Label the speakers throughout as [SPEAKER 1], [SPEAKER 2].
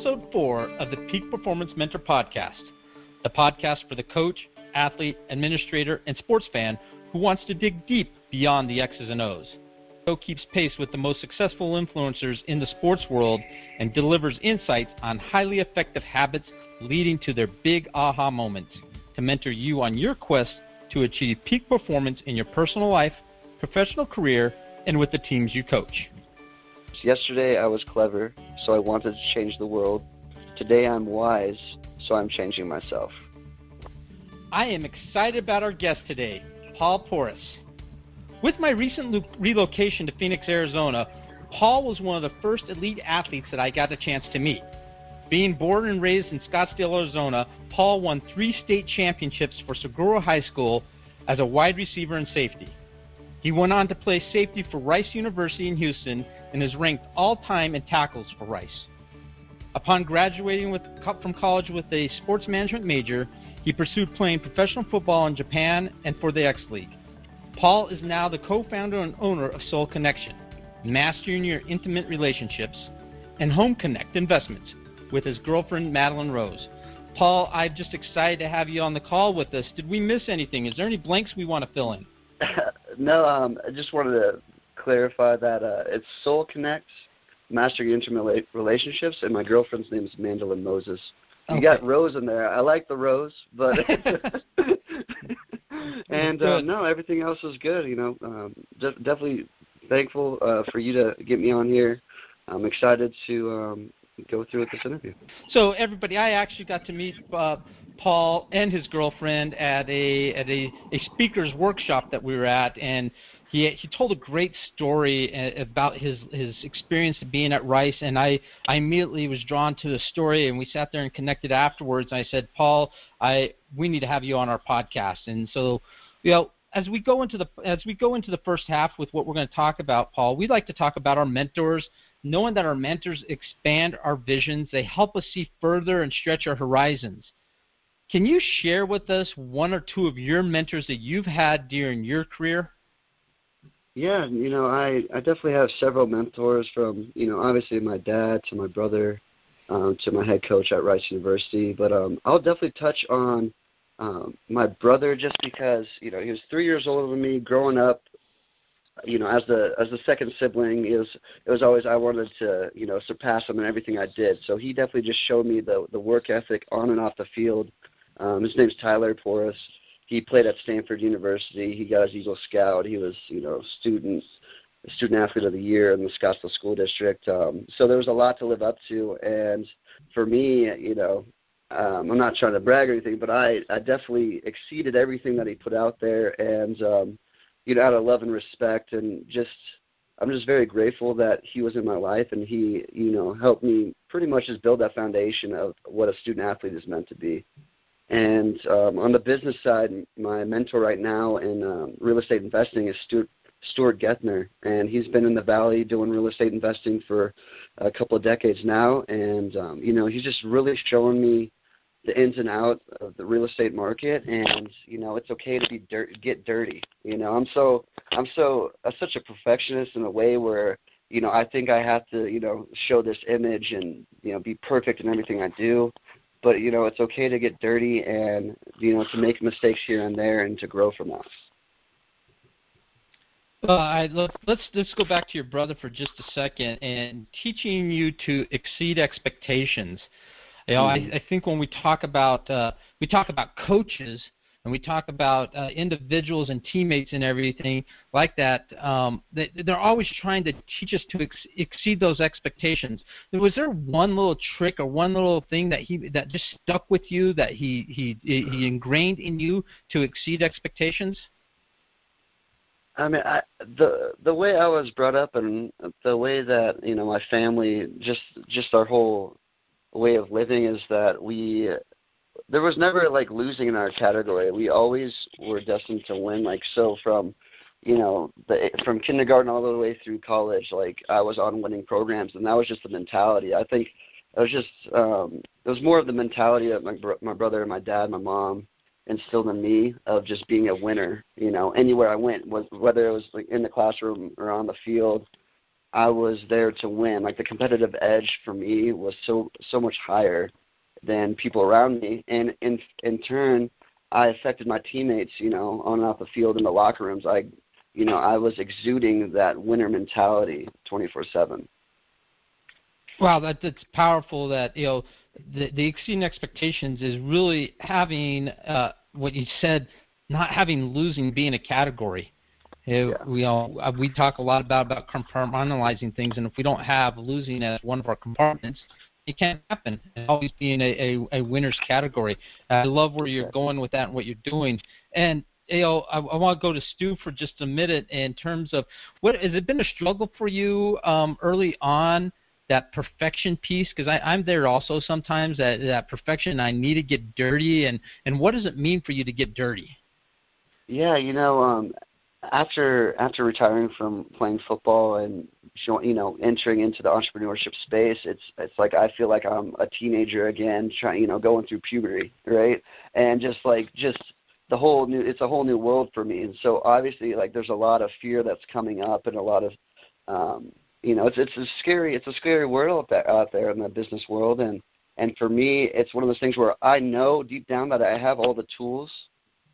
[SPEAKER 1] episode four of the Peak Performance Mentor Podcast, the podcast for the coach, athlete, administrator, and sports fan who wants to dig deep beyond the X's and O's. The show keeps pace with the most successful influencers in the sports world and delivers insights on highly effective habits leading to their big aha moments to mentor you on your quest to achieve peak performance in your personal life, professional career, and with the teams you coach.
[SPEAKER 2] Yesterday I was clever, so I wanted to change the world. Today I'm wise, so I'm changing myself.
[SPEAKER 1] I am excited about our guest today, Paul Porras. With my recent relocation to Phoenix, Arizona, Paul was one of the first elite athletes that I got a chance to meet. Being born and raised in Scottsdale, Arizona, Paul won three state championships for Saguaro High School as a wide receiver and safety. He went on to play safety for Rice University in Houston and is ranked all time in tackles for Rice. Upon graduating with, from college with a sports management major, he pursued playing professional football in Japan and for the X League. Paul is now the co founder and owner of Soul Connection, mastering your intimate relationships, and Home Connect Investments with his girlfriend, Madeline Rose. Paul, I'm just excited to have you on the call with us. Did we miss anything? Is there any blanks we want to fill in?
[SPEAKER 2] no, um, I just wanted to clarify that uh, it's Soul Connect, Mastering Intimate Relationships, and my girlfriend's name is Madeline Moses. You okay. got Rose in there. I like the Rose, but and uh, no, everything else is good. You know, um, de- definitely thankful uh, for you to get me on here. I'm excited to um, go through with this interview.
[SPEAKER 1] So everybody, I actually got to meet uh, Paul and his girlfriend at a at a, a speakers workshop that we were at, and he he told a great story uh, about his his experience being at Rice, and I I immediately was drawn to the story, and we sat there and connected afterwards. And I said, Paul, I we need to have you on our podcast, and so you know as we go into the as we go into the first half with what we're going to talk about, Paul, we'd like to talk about our mentors, knowing that our mentors expand our visions, they help us see further and stretch our horizons. Can you share with us one or two of your mentors that you've had during your career?
[SPEAKER 2] Yeah, you know, I I definitely have several mentors from you know obviously my dad to my brother um, to my head coach at Rice University, but um, I'll definitely touch on um, my brother just because you know he was three years older than me growing up you know, as the as the second sibling, it was it was always I wanted to you know surpass him in everything I did. So he definitely just showed me the the work ethic on and off the field. Um, his name's Tyler Porras. He played at Stanford University. He got his Eagle Scout. He was you know student student athlete of the year in the Scottsdale School District. Um, so there was a lot to live up to. And for me, you know, um, I'm not trying to brag or anything, but I I definitely exceeded everything that he put out there and. Um, you know, out of love and respect, and just I'm just very grateful that he was in my life and he, you know, helped me pretty much just build that foundation of what a student athlete is meant to be. And um, on the business side, my mentor right now in um, real estate investing is Stuart, Stuart Gethner, and he's been in the Valley doing real estate investing for a couple of decades now. And um, you know, he's just really showing me the ins and outs of the real estate market. And you know it's okay to be dirt get dirty. You know i'm so i'm so I'm such a perfectionist in a way where you know i think i have to you know show this image and you know be perfect in everything i do but you know it's okay to get dirty and you know to make mistakes here and there and to grow from that
[SPEAKER 1] well, I, look, let's let's go back to your brother for just a second and teaching you to exceed expectations. You know, mm-hmm. I, I think when we talk about uh, we talk about coaches and we talk about uh, individuals and teammates and everything like that, um, they, they're always trying to teach us to ex- exceed those expectations. Was there one little trick or one little thing that he that just stuck with you that he he he ingrained in you to exceed expectations?
[SPEAKER 2] I mean, I, the the way I was brought up and the way that you know my family, just just our whole way of living is that we there was never like losing in our category. We always were destined to win. Like so from you know the from kindergarten all the way through college, like I was on winning programs, and that was just the mentality. I think it was just um, it was more of the mentality that my bro- my brother my dad, my mom instilled in me of just being a winner. You know, anywhere I went, was whether it was like in the classroom or on the field I was there to win. Like the competitive edge for me was so so much higher than people around me, and in in turn, I affected my teammates. You know, on and off the field in the locker rooms. I, you know, I was exuding that winner mentality 24/7.
[SPEAKER 1] Wow, that that's powerful. That you know, the the exceeding expectations is really having uh, what you said, not having losing being a category. It, yeah. We all uh, we talk a lot about about compartmentalizing things, and if we don't have losing as one of our compartments, it can't happen. And always being a, a, a winner's category. I love where you're going with that and what you're doing. And you know, I, I want to go to Stu for just a minute in terms of what has it been a struggle for you um, early on that perfection piece because I'm there also sometimes that that perfection I need to get dirty and and what does it mean for you to get dirty?
[SPEAKER 2] Yeah, you know, um, after after retiring from playing football and you know entering into the entrepreneurship space it's it's like i feel like i'm a teenager again trying you know going through puberty right? And just like just the whole new it's a whole new world for me. And so obviously like there's a lot of fear that's coming up and a lot of um you know it's it's a scary it's a scary world out there, out there in the business world. And and for me it's one of those things where i know deep down that i have all the tools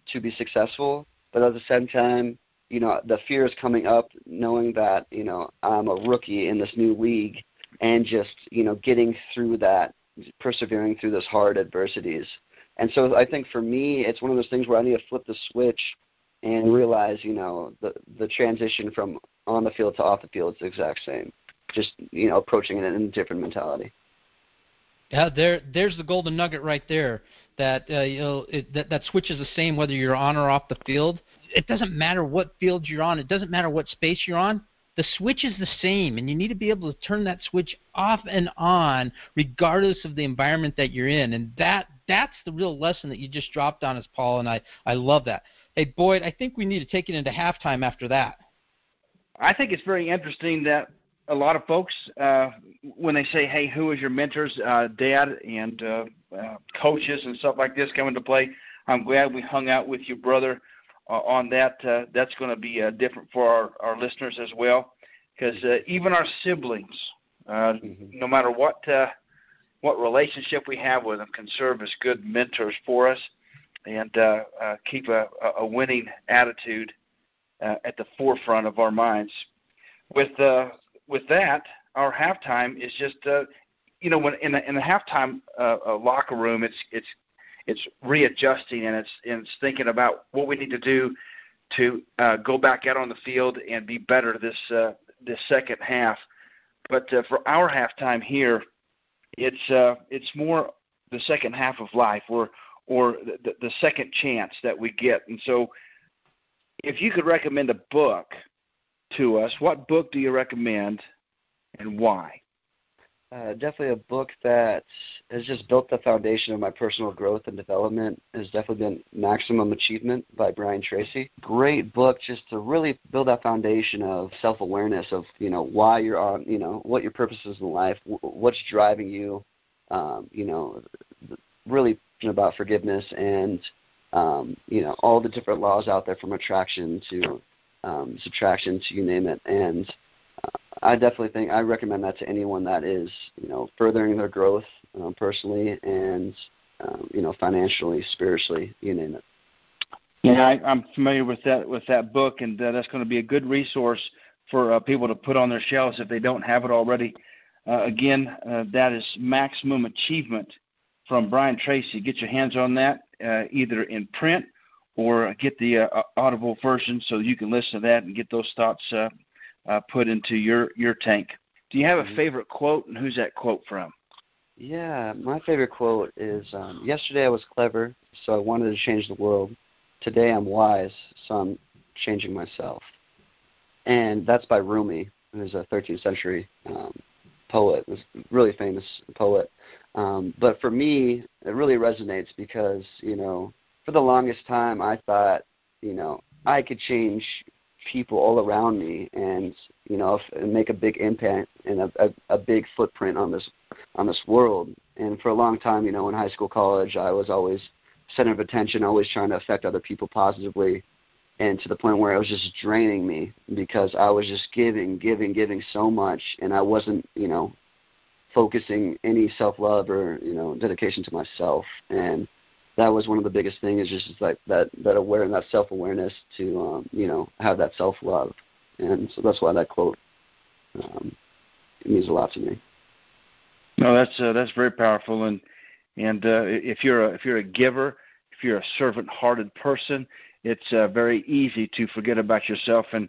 [SPEAKER 2] to be successful but at the same time you know the fear is coming up knowing that you know I'm a rookie in this new league and just you know getting through that persevering through those hard adversities. And so I think for me it's one of those things where I need to flip the switch and realize you know the the transition from on the field to off the field is the exact same. Just you know approaching it in a different mentality.
[SPEAKER 1] Yeah there there's the golden nugget right there that uh, you know it, that that switch is the same whether you're on or off the field it doesn't matter what field you're on. It doesn't matter what space you're on. The switch is the same, and you need to be able to turn that switch off and on, regardless of the environment that you're in. And that that's the real lesson that you just dropped on us, Paul. And I I love that. Hey Boyd, I think we need to take it into halftime after that.
[SPEAKER 3] I think it's very interesting that a lot of folks, uh, when they say, "Hey, who is your mentors, uh, dad and uh, uh, coaches and stuff like this come into play?" I'm glad we hung out with your brother on that. Uh, that's going to be uh, different for our, our listeners as well, because uh, even our siblings, uh, mm-hmm. no matter what uh, what relationship we have with them, can serve as good mentors for us and uh, uh, keep a, a winning attitude uh, at the forefront of our minds. With uh, with that, our halftime is just uh, you know when in the in the halftime uh, uh, locker room, it's it's it's readjusting and it's and it's thinking about what we need to do to uh, go back out on the field and be better this uh, this second half. But uh, for our halftime here, it's uh, it's more the second half of life or or the, the second chance that we get. And so, if you could recommend a book to us, what book do you recommend and why?
[SPEAKER 2] Uh, definitely a book that has just built the foundation of my personal growth and development has definitely been Maximum Achievement by Brian Tracy. Great book just to really build that foundation of self-awareness of, you know, why you're on, you know, what your purpose is in life, what's driving you, um, you know, really about forgiveness and, um, you know, all the different laws out there from attraction to um, subtraction to you name it. And I definitely think I recommend that to anyone that is, you know, furthering their growth um, personally and, um, you know, financially, spiritually, you name it.
[SPEAKER 3] Yeah, I, I'm familiar with that with that book, and uh, that's going to be a good resource for uh, people to put on their shelves if they don't have it already. Uh, again, uh, that is Maximum Achievement from Brian Tracy. Get your hands on that uh, either in print or get the uh, audible version so you can listen to that and get those thoughts uh, put into your your tank. Do you have a mm-hmm. favorite quote, and who's that quote from?
[SPEAKER 2] Yeah, my favorite quote is um, Yesterday I was clever, so I wanted to change the world. Today I'm wise, so I'm changing myself. And that's by Rumi, who's a 13th century um, poet, this really famous poet. Um, but for me, it really resonates because, you know, for the longest time I thought, you know, I could change people all around me and you know make a big impact and a, a, a big footprint on this on this world. And for a long time you know in high school college i was always center of attention always trying to affect other people positively and to the point where it was just draining me because I was just giving, giving, giving so much, and I wasn't, you know, focusing any self love or you know dedication to myself, and that was one of the biggest things is just like that that aware that self awareness to um, you know have that self love, and so that's why that quote um, means a lot to me.
[SPEAKER 3] No, that's uh, that's very powerful, and and uh, if you're a, if you're a giver, if you're a servant-hearted person, it's uh, very easy to forget about yourself. And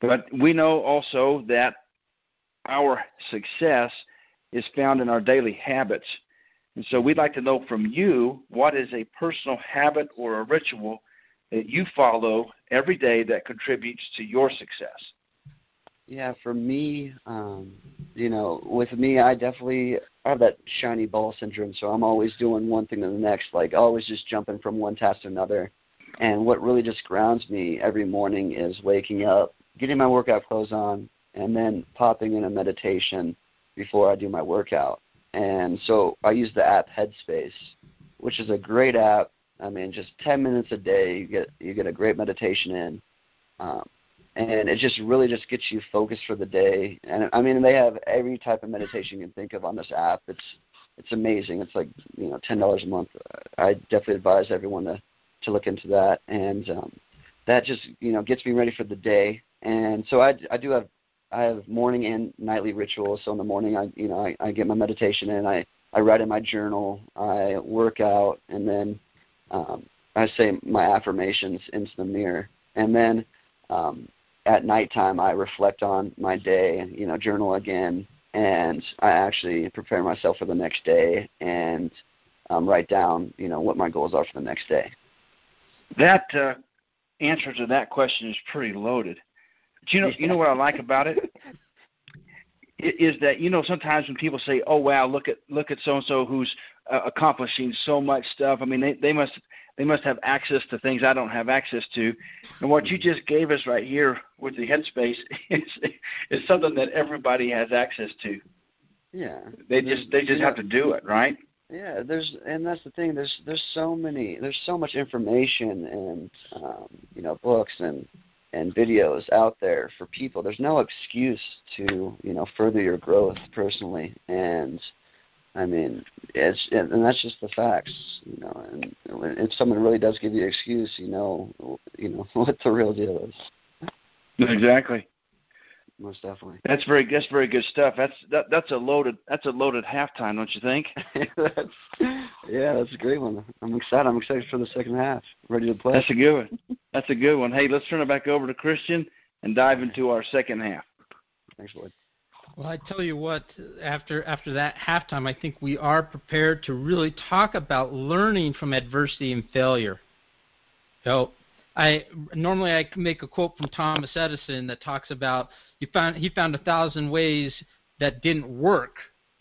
[SPEAKER 3] but we know also that our success is found in our daily habits. And so we'd like to know from you what is a personal habit or a ritual that you follow every day that contributes to your success.
[SPEAKER 2] Yeah, for me, um, you know, with me, I definitely have that shiny ball syndrome. So I'm always doing one thing to the next, like always just jumping from one task to another. And what really just grounds me every morning is waking up, getting my workout clothes on, and then popping in a meditation before I do my workout. And so I use the app Headspace, which is a great app. I mean, just 10 minutes a day, you get you get a great meditation in. Um, and it just really just gets you focused for the day. And I mean, they have every type of meditation you can think of on this app. It's it's amazing. It's like you know ten dollars a month. I definitely advise everyone to to look into that, and um, that just you know gets me ready for the day. And so I I do have I have morning and nightly rituals. So in the morning I you know I, I get my meditation in. I I write in my journal. I work out, and then um, I say my affirmations into the mirror, and then um, at nighttime I reflect on my day, you know, journal again, and I actually prepare myself for the next day and um, write down, you know, what my goals are for the next day.
[SPEAKER 3] That uh, answer to that question is pretty loaded. But you know, you know what I like about it is that you know sometimes when people say, "Oh wow, look at look at so and so who's uh, accomplishing so much stuff." I mean, they they must they must have access to things I don't have access to. And what you just gave us right here with the headspace is is something that everybody has access to.
[SPEAKER 2] Yeah.
[SPEAKER 3] They just they just have to do it, right?
[SPEAKER 2] Yeah, there's and that's the thing. There's there's so many there's so much information and um, you know books and and videos out there for people. There's no excuse to you know further your growth personally, and I mean, it's and that's just the facts, you know. And if someone really does give you an excuse, you know, you know what the real deal is.
[SPEAKER 3] Exactly.
[SPEAKER 2] Most definitely.
[SPEAKER 3] That's very that's very good stuff. That's that that's a loaded that's a loaded halftime, don't you think?
[SPEAKER 2] that's, yeah, that's a great one. I'm excited. I'm excited for the second half. Ready to play.
[SPEAKER 3] That's a good one. That's a good one. Hey, let's turn it back over to Christian and dive into our second half.
[SPEAKER 2] Thanks, Boyd.
[SPEAKER 1] Well, I tell you what, after after that halftime, I think we are prepared to really talk about learning from adversity and failure. So, I normally I make a quote from Thomas Edison that talks about he found he found a thousand ways that didn't work.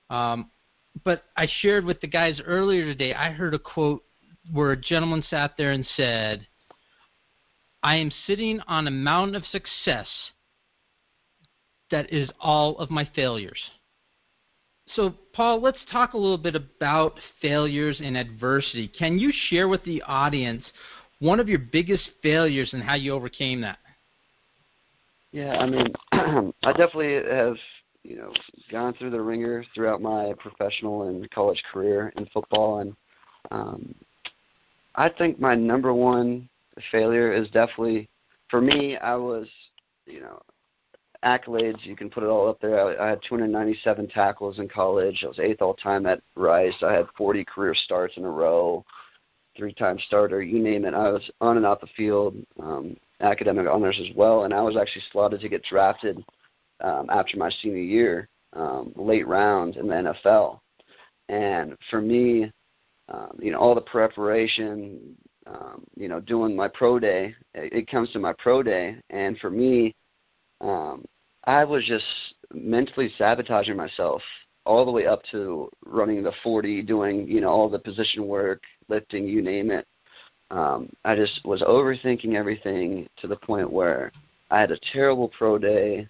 [SPEAKER 1] Um, but I shared with the guys earlier today. I heard a quote where a gentleman sat there and said, "I am sitting on a mountain of success." that is all of my failures. So, Paul, let's talk a little bit about failures and adversity. Can you share with the audience one of your biggest failures and how you overcame that?
[SPEAKER 2] Yeah, I mean, I definitely have, you know, gone through the ringer throughout my professional and college career in football, and um, I think my number one failure is definitely, for me, I was, you know, accolades. You can put it all up there. I, I had 297 tackles in college. I was eighth all time at Rice. I had 40 career starts in a row, three-time starter. You name it. I was on and off the field, um, academic honors as well. And I was actually slotted to get drafted um, after my senior year, um, late round in the NFL. And for me, um, you know, all the preparation, um, you know, doing my pro day, it, it comes to my pro day, and for me, um, I was just mentally sabotaging myself all the way up to running the 40, doing you know all the position work, lifting, you name it. Um, I just was overthinking everything to the point where I had a terrible pro day.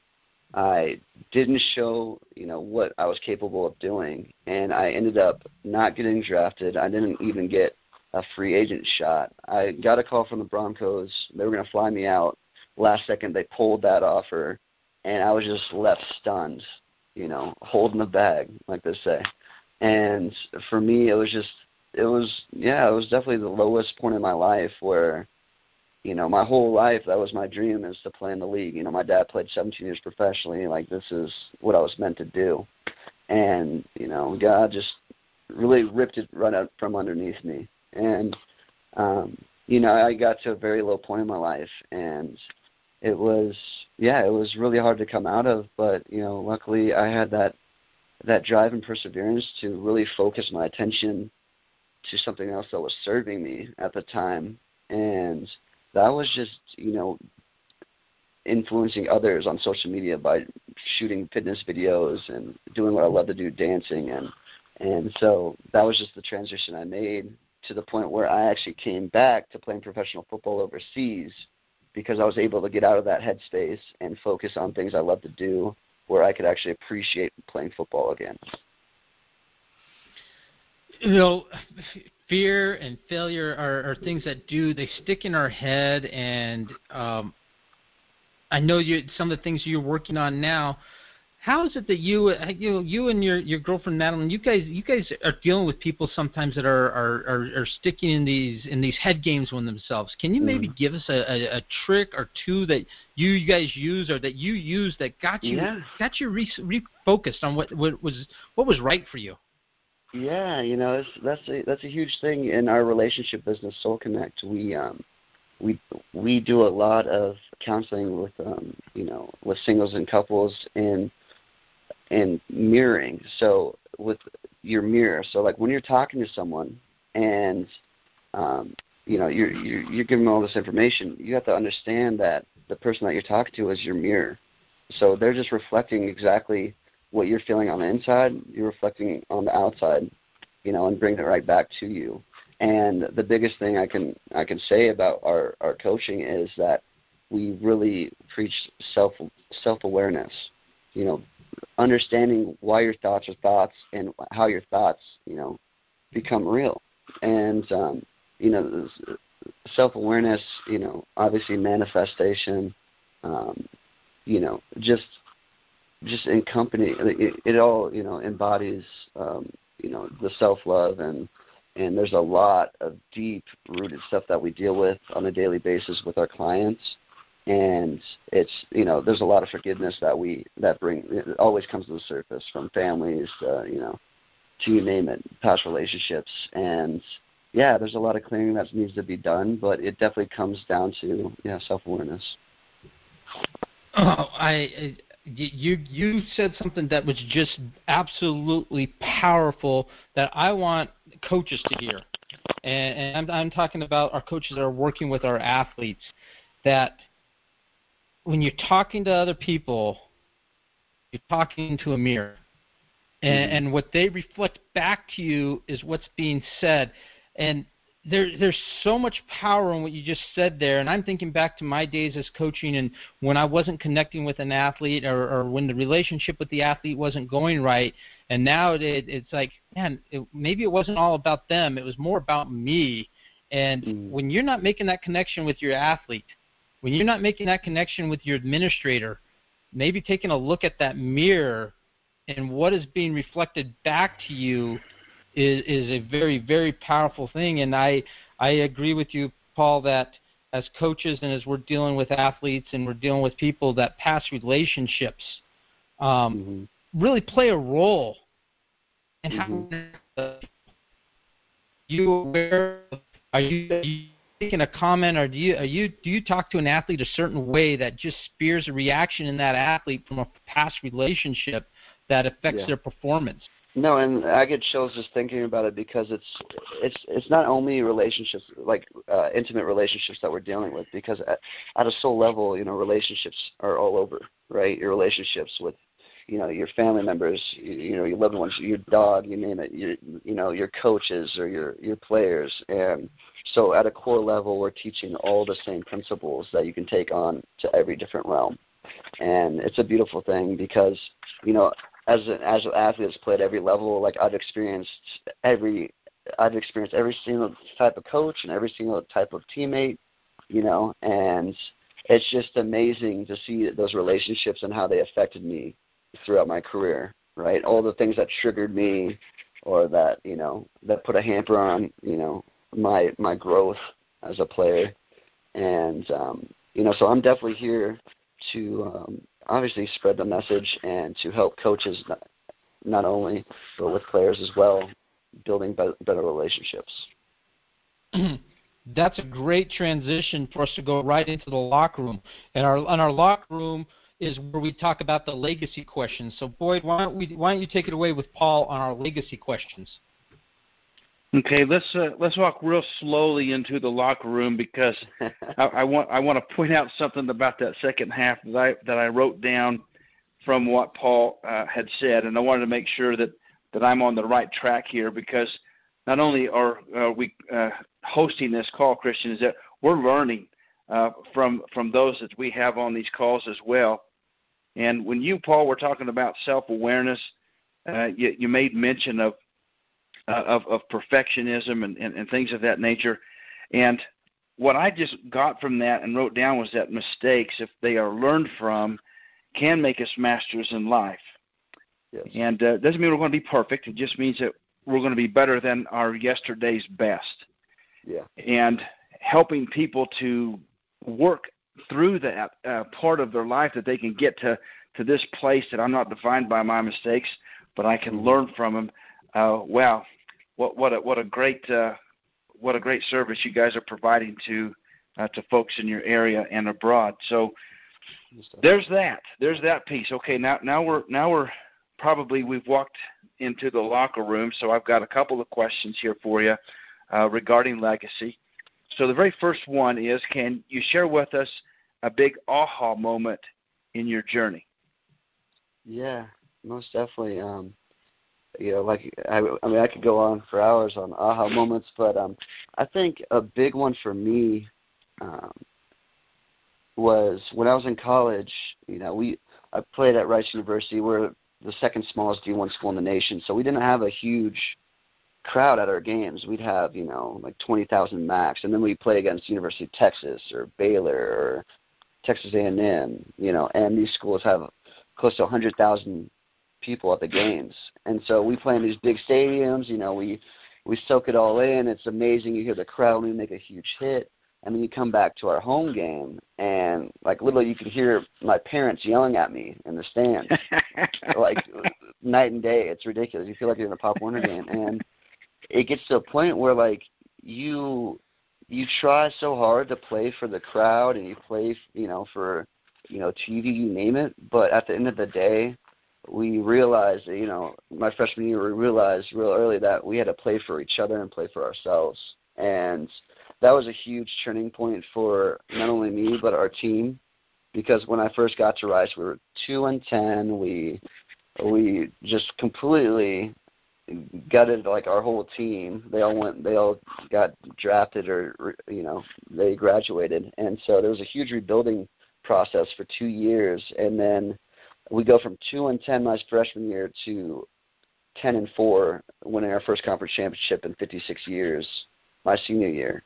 [SPEAKER 2] I didn't show, you know, what I was capable of doing, and I ended up not getting drafted. I didn't even get a free agent shot. I got a call from the Broncos. They were going to fly me out. Last second, they pulled that offer, and I was just left stunned, you know, holding the bag, like they say. And for me, it was just, it was, yeah, it was definitely the lowest point in my life where, you know, my whole life that was my dream is to play in the league. You know, my dad played 17 years professionally. Like this is what I was meant to do, and you know, God just really ripped it right out from underneath me and um you know i got to a very low point in my life and it was yeah it was really hard to come out of but you know luckily i had that that drive and perseverance to really focus my attention to something else that was serving me at the time and that was just you know influencing others on social media by shooting fitness videos and doing what I love to do dancing and and so that was just the transition I made to the point where I actually came back to playing professional football overseas because I was able to get out of that headspace and focus on things I love to do where I could actually appreciate playing football again.
[SPEAKER 1] You know, fear and failure are, are things that do they stick in our head and um I know you some of the things you're working on now how is it that you you know you and your your girlfriend Madeline you guys you guys are dealing with people sometimes that are are are, are sticking in these in these head games on themselves can you maybe mm. give us a, a, a trick or two that you, you guys use or that you use that got you
[SPEAKER 2] yeah.
[SPEAKER 1] got you re- refocused on what what was what was right for you
[SPEAKER 2] yeah you know that's that's a that's a huge thing in our relationship business soul connect we um we we do a lot of counseling with um you know with singles and couples and and mirroring. So with your mirror, so like when you're talking to someone and um, you know you're, you're you're giving them all this information, you have to understand that the person that you're talking to is your mirror. So they're just reflecting exactly what you're feeling on the inside. You're reflecting on the outside, you know, and bring it right back to you. And the biggest thing I can I can say about our our coaching is that we really preach self self awareness. You know, understanding why your thoughts are thoughts and how your thoughts, you know, become real. And um, you know, self awareness, you know, obviously manifestation, um, you know, just just in company, it, it all you know embodies um, you know the self love and and there's a lot of deep rooted stuff that we deal with on a daily basis with our clients. And it's you know there's a lot of forgiveness that we that bring it always comes to the surface from families to, you know to you name it past relationships. And yeah there's a lot of clearing that needs to be done but it definitely comes down to yeah self awareness
[SPEAKER 1] oh i you you said something that was just absolutely powerful that i want coaches to hear and, and I'm, I'm talking about our coaches that are working with our athletes that when you're talking to other people, you're talking to a mirror. And, mm-hmm. and what they reflect back to you is what's being said. And there, there's so much power in what you just said there. And I'm thinking back to my days as coaching and when I wasn't connecting with an athlete or, or when the relationship with the athlete wasn't going right. And now it, it's like, man, it, maybe it wasn't all about them. It was more about me. And mm. when you're not making that connection with your athlete, when you're not making that connection with your administrator, maybe taking a look at that mirror and what is being reflected back to you is is a very very powerful thing and I I agree with you Paul that as coaches and as we're dealing with athletes and we're dealing with people that past relationships um, mm-hmm. really play a role in mm-hmm. how you aware are you, are you making a comment, or do you are you do you talk to an athlete a certain way that just spears a reaction in that athlete from a past relationship that affects
[SPEAKER 2] yeah.
[SPEAKER 1] their performance?
[SPEAKER 2] No, and I get chills just thinking about it because it's it's it's not only relationships like uh, intimate relationships that we're dealing with because at, at a soul level, you know, relationships are all over, right? Your relationships with you know your family members, you, you know your loved ones, your dog, you name it, your you know your coaches or your your players, and so at a core level, we're teaching all the same principles that you can take on to every different realm, and it's a beautiful thing because you know as an as an athlete that's played every level, like I've experienced every I've experienced every single type of coach and every single type of teammate, you know, and it's just amazing to see those relationships and how they affected me throughout my career, right? All the things that triggered me or that, you know, that put a hamper on, you know, my my growth as a player. And um, you know, so I'm definitely here to um, obviously spread the message and to help coaches not, not only but with players as well, building better relationships.
[SPEAKER 1] That's a great transition for us to go right into the locker room. And our on our locker room is where we talk about the legacy questions. So Boyd, why don't we why don't you take it away with Paul on our legacy questions?
[SPEAKER 3] Okay, let's uh, let's walk real slowly into the locker room because I, I want I want to point out something about that second half that I that I wrote down from what Paul uh, had said, and I wanted to make sure that that I'm on the right track here because not only are we uh, hosting this call, Christian, is that we're learning uh, from from those that we have on these calls as well. And when you, Paul, were talking about self-awareness, uh, you, you made mention of uh, of, of perfectionism and, and, and things of that nature. And what I just got from that and wrote down was that mistakes, if they are learned from, can make us masters in life. Yes. And uh, doesn't mean we're going to be perfect. It just means that we're going to be better than our yesterday's best.
[SPEAKER 2] Yeah.
[SPEAKER 3] And helping people to work through that uh, part of their life that they can get to to this place that I'm not defined by my mistakes, but I can mm-hmm. learn from them. Uh, wow, what what a what a great uh, what a great service you guys are providing to uh, to folks in your area and abroad. So there's that. There's that piece. Okay, now now we're now we're probably we've walked into the locker room. So I've got a couple of questions here for you uh, regarding legacy. So the very first one is, can you share with us a big aha moment in your journey?
[SPEAKER 2] Yeah, most definitely. Um, you know, like I, I mean, I could go on for hours on aha moments, but um, I think a big one for me um, was when I was in college. You know, we I played at Rice University. We're the second smallest D1 school in the nation, so we didn't have a huge crowd at our games. We'd have you know like 20,000 max, and then we'd play against University of Texas or Baylor or Texas A&M. You know, and these schools have close to 100,000 people at the games. And so we play in these big stadiums. You know, we we soak it all in. It's amazing. You hear the crowd. when We make a huge hit. And then you come back to our home game, and like literally, you can hear my parents yelling at me in the stands, like night and day. It's ridiculous. You feel like you're in a Pop Warner game, and it gets to a point where like you you try so hard to play for the crowd, and you play, you know, for you know TV, you name it. But at the end of the day, we realized, you know, my freshman year, we realized real early that we had to play for each other and play for ourselves. And that was a huge turning point for not only me but our team, because when I first got to Rice, we were two and ten. We we just completely gutted like our whole team. They all went. They all got drafted or you know they graduated, and so there was a huge rebuilding process for two years, and then we go from two and ten my freshman year to ten and four, winning our first conference championship in 56 years, my senior year.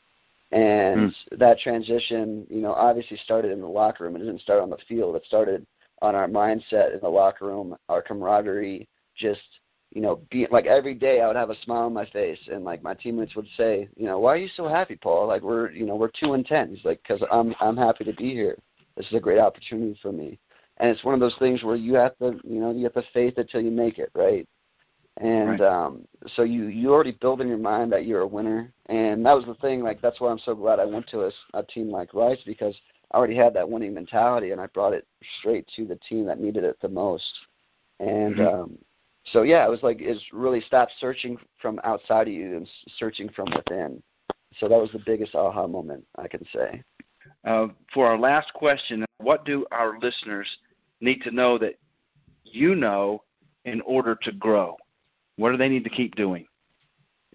[SPEAKER 2] And mm. that transition, you know, obviously started in the locker room. It didn't start on the field. It started on our mindset in the locker room, our camaraderie, just you know, being like every day I would have a smile on my face, and like my teammates would say, you know, why are you so happy, Paul? Like we're, you know, we're two and ten. He's like, because I'm I'm happy to be here. This is a great opportunity for me and it's one of those things where you have to you know you have to faith it till you make it right? And right. um so you you already build in your mind that you're a winner. And that was the thing like that's why i'm so glad i went to a, a team like rice because i already had that winning mentality and i brought it straight to the team that needed it the most. And mm-hmm. um so yeah it was like it's really stop searching from outside of you and searching from within. So that was the biggest aha moment i can say
[SPEAKER 3] uh, for our last question, what do our listeners need to know that you know in order to grow? What do they need to keep doing?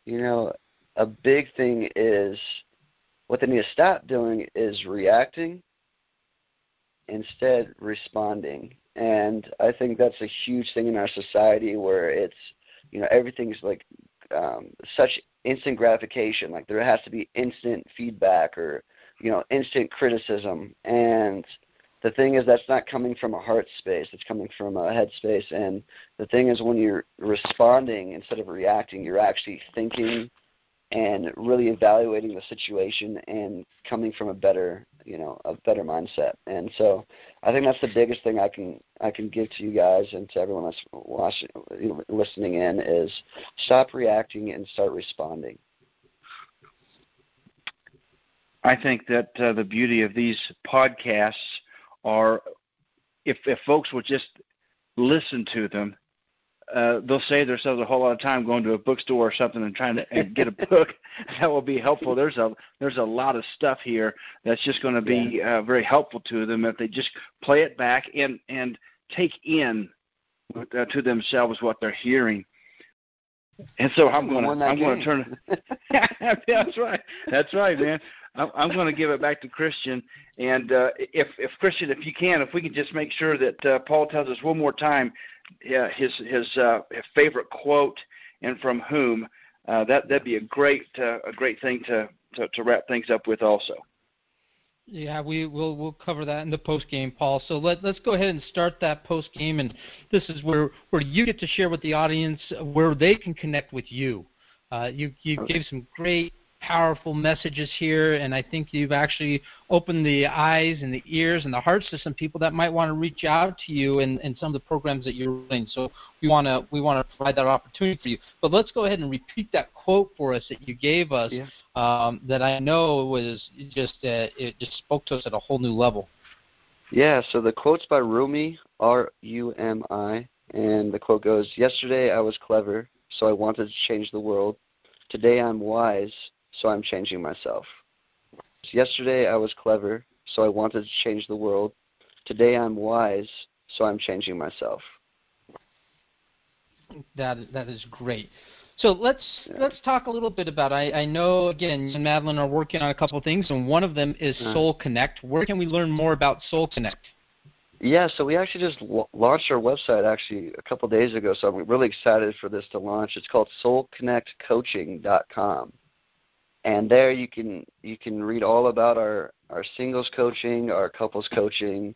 [SPEAKER 2] You know, a big thing is what they need to stop doing is reacting, instead responding. And I think that's a huge thing in our society where it's, you know, everything's like um, such instant gratification. Like there has to be instant feedback or you know instant criticism. And the thing is, that's not coming from a heart space. It's coming from a head space. And the thing is, when you're responding instead of reacting, you're actually thinking and really evaluating the situation and coming from a better you know a better mindset and so i think that's the biggest thing i can i can give to you guys and to everyone that's watching you know, listening in is stop reacting and start responding
[SPEAKER 3] i think that uh, the beauty of these podcasts are if if folks would just listen to them uh, they'll save themselves a whole lot of time going to a bookstore or something and trying to and get a book that will be helpful. There's a there's a lot of stuff here that's just going to be yeah. uh, very helpful to them if they just play it back and and take in uh, to themselves what they're hearing. And so I'm going to I'm going to turn. that's right. That's right, man. I'm, going to give it back to Christian. And uh, if if Christian, if you can, if we can just make sure that uh, Paul tells us one more time yeah, his his, uh, his favorite quote and from whom. Uh, that that'd be a great uh, a great thing to, to to wrap things up with also.
[SPEAKER 1] Yeah, we will we'll cover that in the post game, Paul. So let let's go ahead and start that post game, and this is where where you get to share with the audience where they can connect with you. Uh, you you gave some great powerful messages here, and I think you've actually opened the eyes and the ears and the hearts to some people that might want to reach out to you in, in some of the programs that you're running. So we want to we want to provide that opportunity for you. But let's go ahead and repeat that quote for us that you gave us. Yeah. Um, that I know was just uh, it just spoke to us at a whole new level.
[SPEAKER 2] Yeah. So the quote's by Rumi, R U M I, and the quote goes: "Yesterday I was clever, so I wanted to change the world. Today I'm wise, so I'm changing myself. Yesterday I was clever, so I wanted to change the world. Today I'm wise, so I'm changing myself.
[SPEAKER 1] That that is great. So let's yeah. let's talk a little bit about. I, I know again, you and Madeline are working on a couple of things, and one of them is uh-huh. Soul Connect. Where can we learn more about Soul Connect?
[SPEAKER 2] Yeah, so we actually just launched our website actually a couple of days ago. So I'm really excited for this to launch. It's called SoulConnectCoaching.com and there you can you can read all about our our singles coaching, our couples coaching,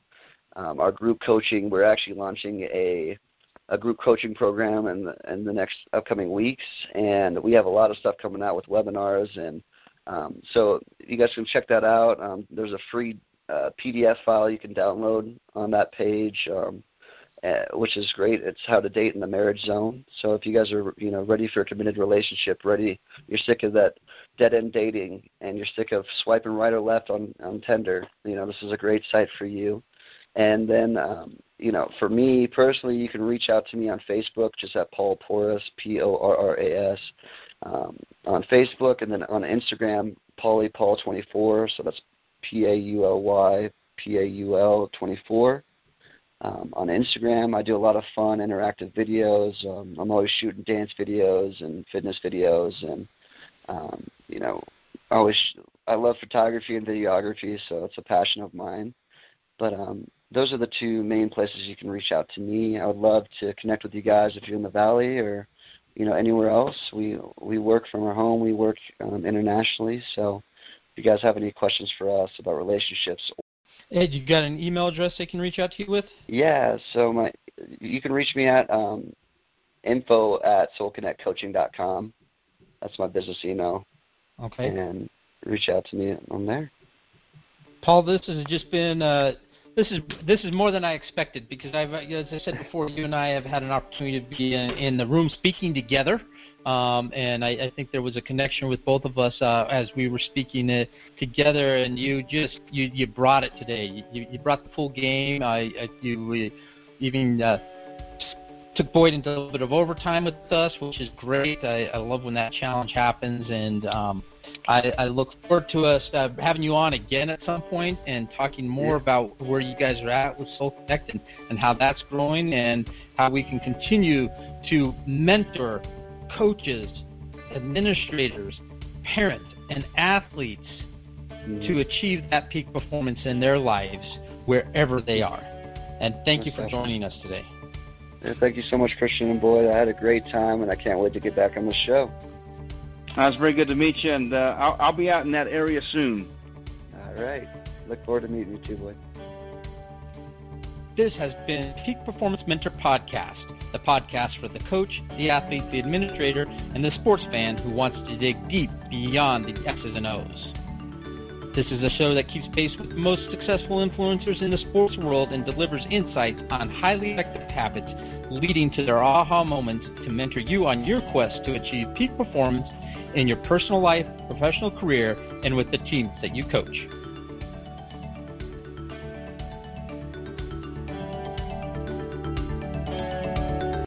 [SPEAKER 2] um, our group coaching. We're actually launching a a group coaching program in the, in the next upcoming weeks, and we have a lot of stuff coming out with webinars, and um, so you guys can check that out. Um, there's a free uh, PDF file you can download on that page. Um, uh, which is great. It's how to date in the marriage zone. So if you guys are you know ready for a committed relationship, ready, you're sick of that dead end dating, and you're sick of swiping right or left on on Tinder, you know this is a great site for you. And then um, you know for me personally, you can reach out to me on Facebook, just at Paul Porras, P O R R A S, um, on Facebook, and then on Instagram, Pauly Paul 24. So that's P A U L Y P A U L 24 um, on Instagram. I do a lot of fun, interactive videos. Um, I'm always shooting dance videos and fitness videos, and um, you know, I always I love photography and videography, so it's a passion of mine. But um, those are the two main places you can reach out to me. I would love to connect with you guys if you're in the valley or you know anywhere else. We we work from our home. We work um, internationally, so if you guys have any questions for us about relationships
[SPEAKER 1] Ed, you got an email address they can reach out to you with?
[SPEAKER 2] Yeah, so my you can reach me at um, info at soulconnectcoaching.com. That's my business email.
[SPEAKER 1] Okay.
[SPEAKER 2] And reach out to me on there.
[SPEAKER 1] Paul, this has just been uh, this is this is more than I expected because I've as I said before, you and I have had an opportunity to be in, in the room speaking together um, and I, I think there was a connection with both of us uh, as we were speaking it together. And you just you, you brought it today. You, you brought the full game. I, I you even uh, took Boyd into a little bit of overtime with us, which is great. I, I love when that challenge happens, and um, I, I look forward to us uh, having you on again at some point and talking more about where you guys are at with Soul Connect and, and how that's growing and how we can continue to mentor coaches, administrators, parents, and athletes mm-hmm. to achieve that peak performance in their lives wherever they are. And thank you for joining us today.
[SPEAKER 2] Yeah, thank you so much, Christian and Boyd. I had a great time, and I can't wait to get back on the show.
[SPEAKER 3] Uh, it's very good to meet you, and uh, I'll, I'll be out in that area soon.
[SPEAKER 2] All right. Look forward to meeting you too, boy.
[SPEAKER 1] This has been Peak Performance Mentor Podcast, the podcast for the coach, the athlete, the administrator, and the sports fan who wants to dig deep beyond the X's and O's. This is a show that keeps pace with the most successful influencers in the sports world and delivers insights on highly effective habits leading to their aha moments to mentor you on your quest to achieve peak performance in your personal life, professional career, and with the teams that you coach.